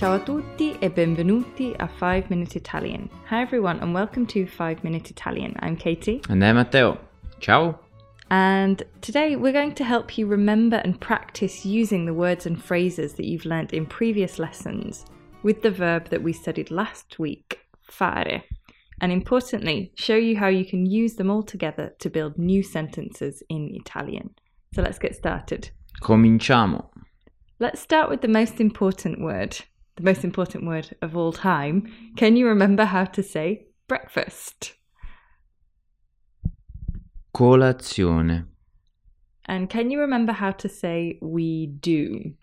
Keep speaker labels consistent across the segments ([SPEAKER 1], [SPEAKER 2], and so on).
[SPEAKER 1] Ciao a tutti e benvenuti a 5 Minute Italian. Hi everyone and welcome to 5 Minute Italian. I'm Katie
[SPEAKER 2] And I'm Matteo. Ciao.
[SPEAKER 1] and today we're going to help you remember and practice using the words and phrases that you've learnt in previous lessons with the verb that we studied last week, fare. And importantly, show you how you can use them all together to build new sentences in Italian. So let's get started.
[SPEAKER 2] Cominciamo.
[SPEAKER 1] Let's start with the most important word, the most important word of all time. Can you remember how to say breakfast?
[SPEAKER 2] Colazione.
[SPEAKER 1] And can you remember how to say we do?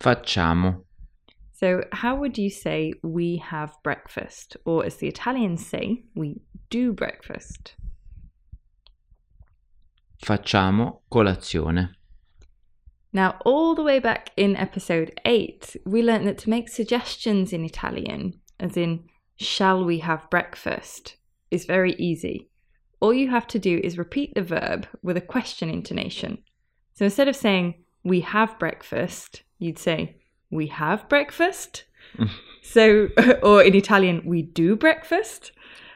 [SPEAKER 2] Facciamo.
[SPEAKER 1] So, how would you say we have breakfast? Or, as the Italians say, we do breakfast.
[SPEAKER 2] Facciamo colazione.
[SPEAKER 1] Now, all the way back in episode 8, we learned that to make suggestions in Italian, as in, shall we have breakfast, is very easy. All you have to do is repeat the verb with a question intonation. So instead of saying, we have breakfast, you'd say, we have breakfast. so, or in Italian, we do breakfast.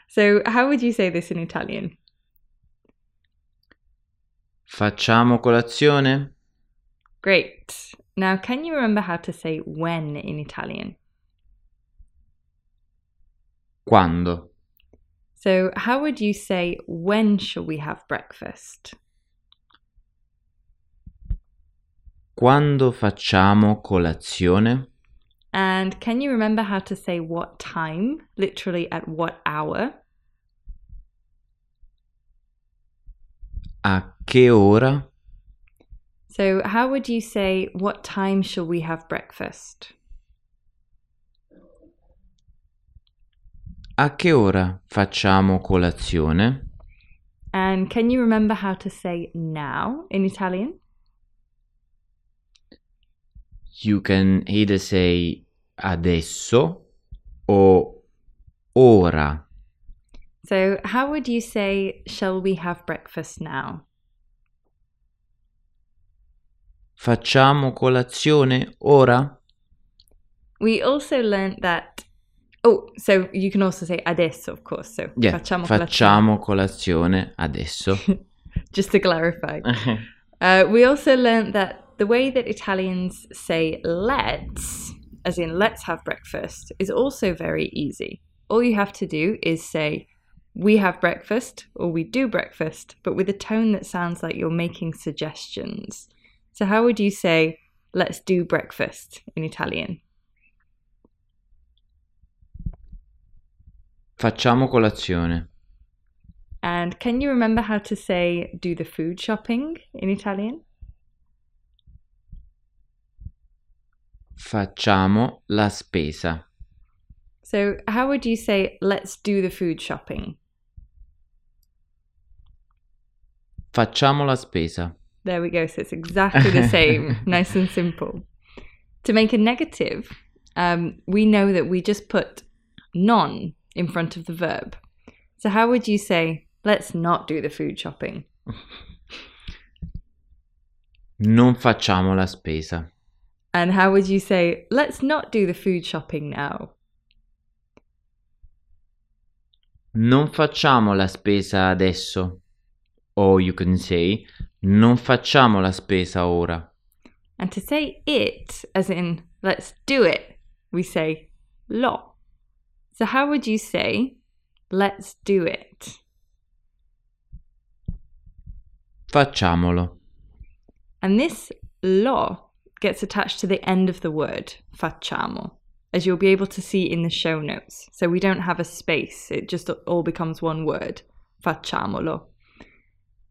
[SPEAKER 1] So, how would you say this in Italian?
[SPEAKER 2] Facciamo colazione?
[SPEAKER 1] Great. Now, can you remember how to say when in Italian?
[SPEAKER 2] Quando?
[SPEAKER 1] So, how would you say when shall we have breakfast?
[SPEAKER 2] Quando facciamo colazione?
[SPEAKER 1] And can you remember how to say what time? Literally at what hour?
[SPEAKER 2] A che ora?
[SPEAKER 1] So, how would you say what time shall we have breakfast?
[SPEAKER 2] A che ora facciamo colazione?
[SPEAKER 1] And can you remember how to say now in Italian?
[SPEAKER 2] You can either say adesso o ora.
[SPEAKER 1] So, how would you say shall we have breakfast now?
[SPEAKER 2] Facciamo colazione ora?
[SPEAKER 1] We also learnt that. Oh, so you can also say adesso, of course. So,
[SPEAKER 2] Yeah,
[SPEAKER 1] facciamo colazione.
[SPEAKER 2] colazione adesso.
[SPEAKER 1] Just to clarify. Uh, we also learned that the way that Italians say let's, as in let's have breakfast, is also very easy. All you have to do is say we have breakfast or we do breakfast, but with a tone that sounds like you're making suggestions. So, how would you say let's do breakfast in Italian?
[SPEAKER 2] Facciamo colazione.
[SPEAKER 1] And can you remember how to say do the food shopping in Italian?
[SPEAKER 2] Facciamo la spesa.
[SPEAKER 1] So, how would you say let's do the food shopping?
[SPEAKER 2] Facciamo la spesa.
[SPEAKER 1] There we go. So it's exactly the same, nice and simple. To make a negative, um, we know that we just put non in front of the verb. So how would you say, let's not do the food shopping?
[SPEAKER 2] Non facciamo la spesa.
[SPEAKER 1] And how would you say, let's not do the food shopping now?
[SPEAKER 2] Non facciamo la spesa adesso. Or you can say non facciamo la spesa ora.
[SPEAKER 1] And to say it, as in let's do it, we say lo. So how would you say, let's do it?
[SPEAKER 2] Facciamolo.
[SPEAKER 1] And this lo gets attached to the end of the word, facciamo, as you'll be able to see in the show notes. So we don't have a space, it just all becomes one word, facciamolo.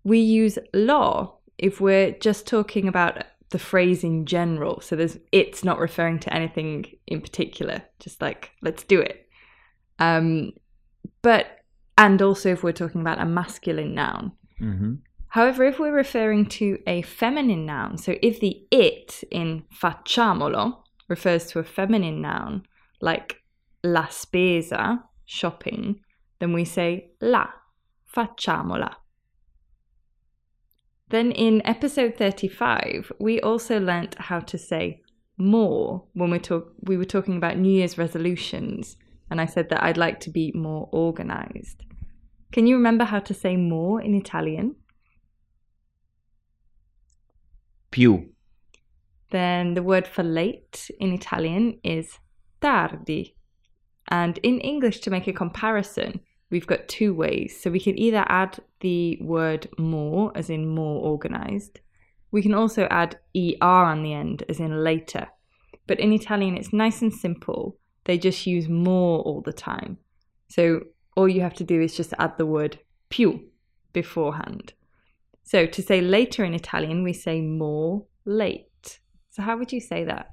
[SPEAKER 1] We use lo if we're just talking about the phrase in general. So there's it's not referring to anything in particular, just like let's do it. Um, but and also if we're talking about a masculine noun.
[SPEAKER 2] Mhm.
[SPEAKER 1] However, if we're referring to a feminine noun, so if the it in facciamolo refers to a feminine noun, like la spesa, shopping, then we say la, facciamola. Then in episode 35, we also learnt how to say more when we talk we were talking about New Year's resolutions and I said that I'd like to be more organized. Can you remember how to say more in Italian?
[SPEAKER 2] Più.
[SPEAKER 1] Then the word for late in Italian is tardi. And in English, to make a comparison, we've got two ways. So we can either add the word more, as in more organized. We can also add er on the end, as in later. But in Italian, it's nice and simple. They just use more all the time. So all you have to do is just add the word più beforehand. So to say later in Italian, we say more late. So how would you say that?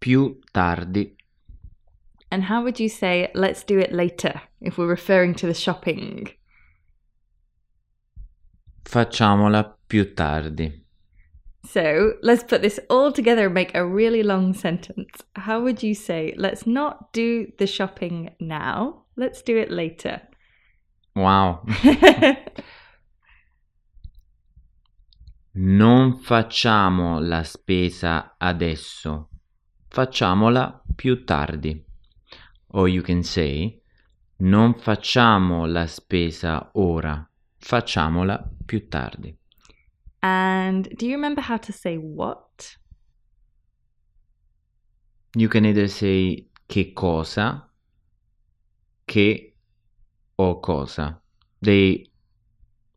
[SPEAKER 2] Più tardi.
[SPEAKER 1] And how would you say let's do it later if we're referring to the shopping?
[SPEAKER 2] Facciamola più tardi.
[SPEAKER 1] So let's put this all together and make a really long sentence. How would you say let's not do the shopping now, let's do it later?
[SPEAKER 2] Wow. Non facciamo la spesa adesso. Facciamola più tardi. Or you can say non facciamo la spesa ora. Facciamola più tardi.
[SPEAKER 1] and do you remember how to say what?
[SPEAKER 2] You can either say che cosa, che or cosa. They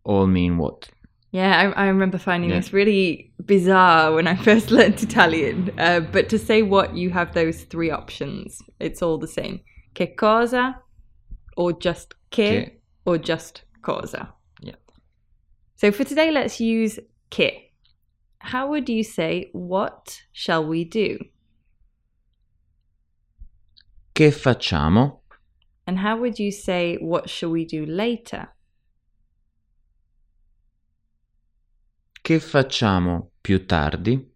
[SPEAKER 2] all mean what.
[SPEAKER 1] Yeah, I, I remember finding
[SPEAKER 2] Yeah.
[SPEAKER 1] this really bizarre when I first learned Italian. Uh, but to say what, you have those three options. It's all the same. Che cosa, or just che,
[SPEAKER 2] Che.
[SPEAKER 1] or just cosa.
[SPEAKER 2] Yeah.
[SPEAKER 1] So for today, let's use che. How would you say, what shall we do?
[SPEAKER 2] Che facciamo?
[SPEAKER 1] And how would you say, what shall we do later?
[SPEAKER 2] Che facciamo più tardi?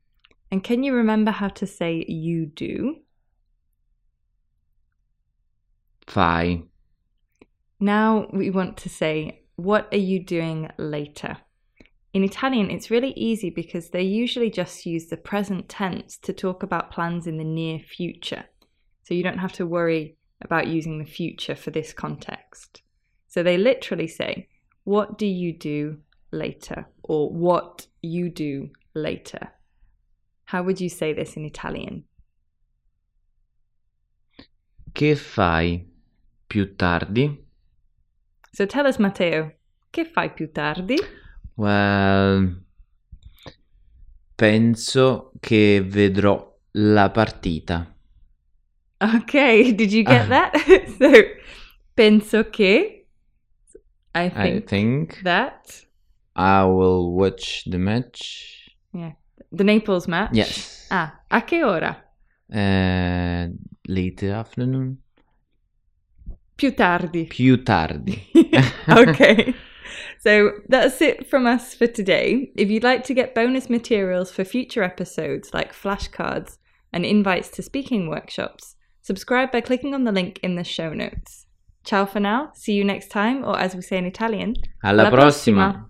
[SPEAKER 1] And can you remember how to say you do?
[SPEAKER 2] Fai.
[SPEAKER 1] Now we want to say, what are you doing later? In Italian, it's really easy because they usually just use the present tense to talk about plans in the near future. So you don't have to worry about using the future for this context. So they literally say, what do you do later? Or what you do later. How would you say this in Italian?
[SPEAKER 2] Che fai più tardi?
[SPEAKER 1] So tell us, Matteo, che fai più tardi?
[SPEAKER 2] Well, penso che vedrò la partita.
[SPEAKER 1] Okay, did you get that? so, penso che. I
[SPEAKER 2] I
[SPEAKER 1] think
[SPEAKER 2] think
[SPEAKER 1] that.
[SPEAKER 2] I will watch the match. Yeah.
[SPEAKER 1] The Naples match?
[SPEAKER 2] Yes.
[SPEAKER 1] Ah, a che ora?
[SPEAKER 2] Uh, late afternoon.
[SPEAKER 1] Più tardi.
[SPEAKER 2] Più tardi.
[SPEAKER 1] okay. So that's it from us for today. If you'd like to get bonus materials for future episodes like flashcards and invites to speaking workshops, subscribe by clicking on the link in the show notes. Ciao for now. See you next time, or as we say in Italian,
[SPEAKER 2] Alla
[SPEAKER 1] Alla prossima.
[SPEAKER 2] prossima.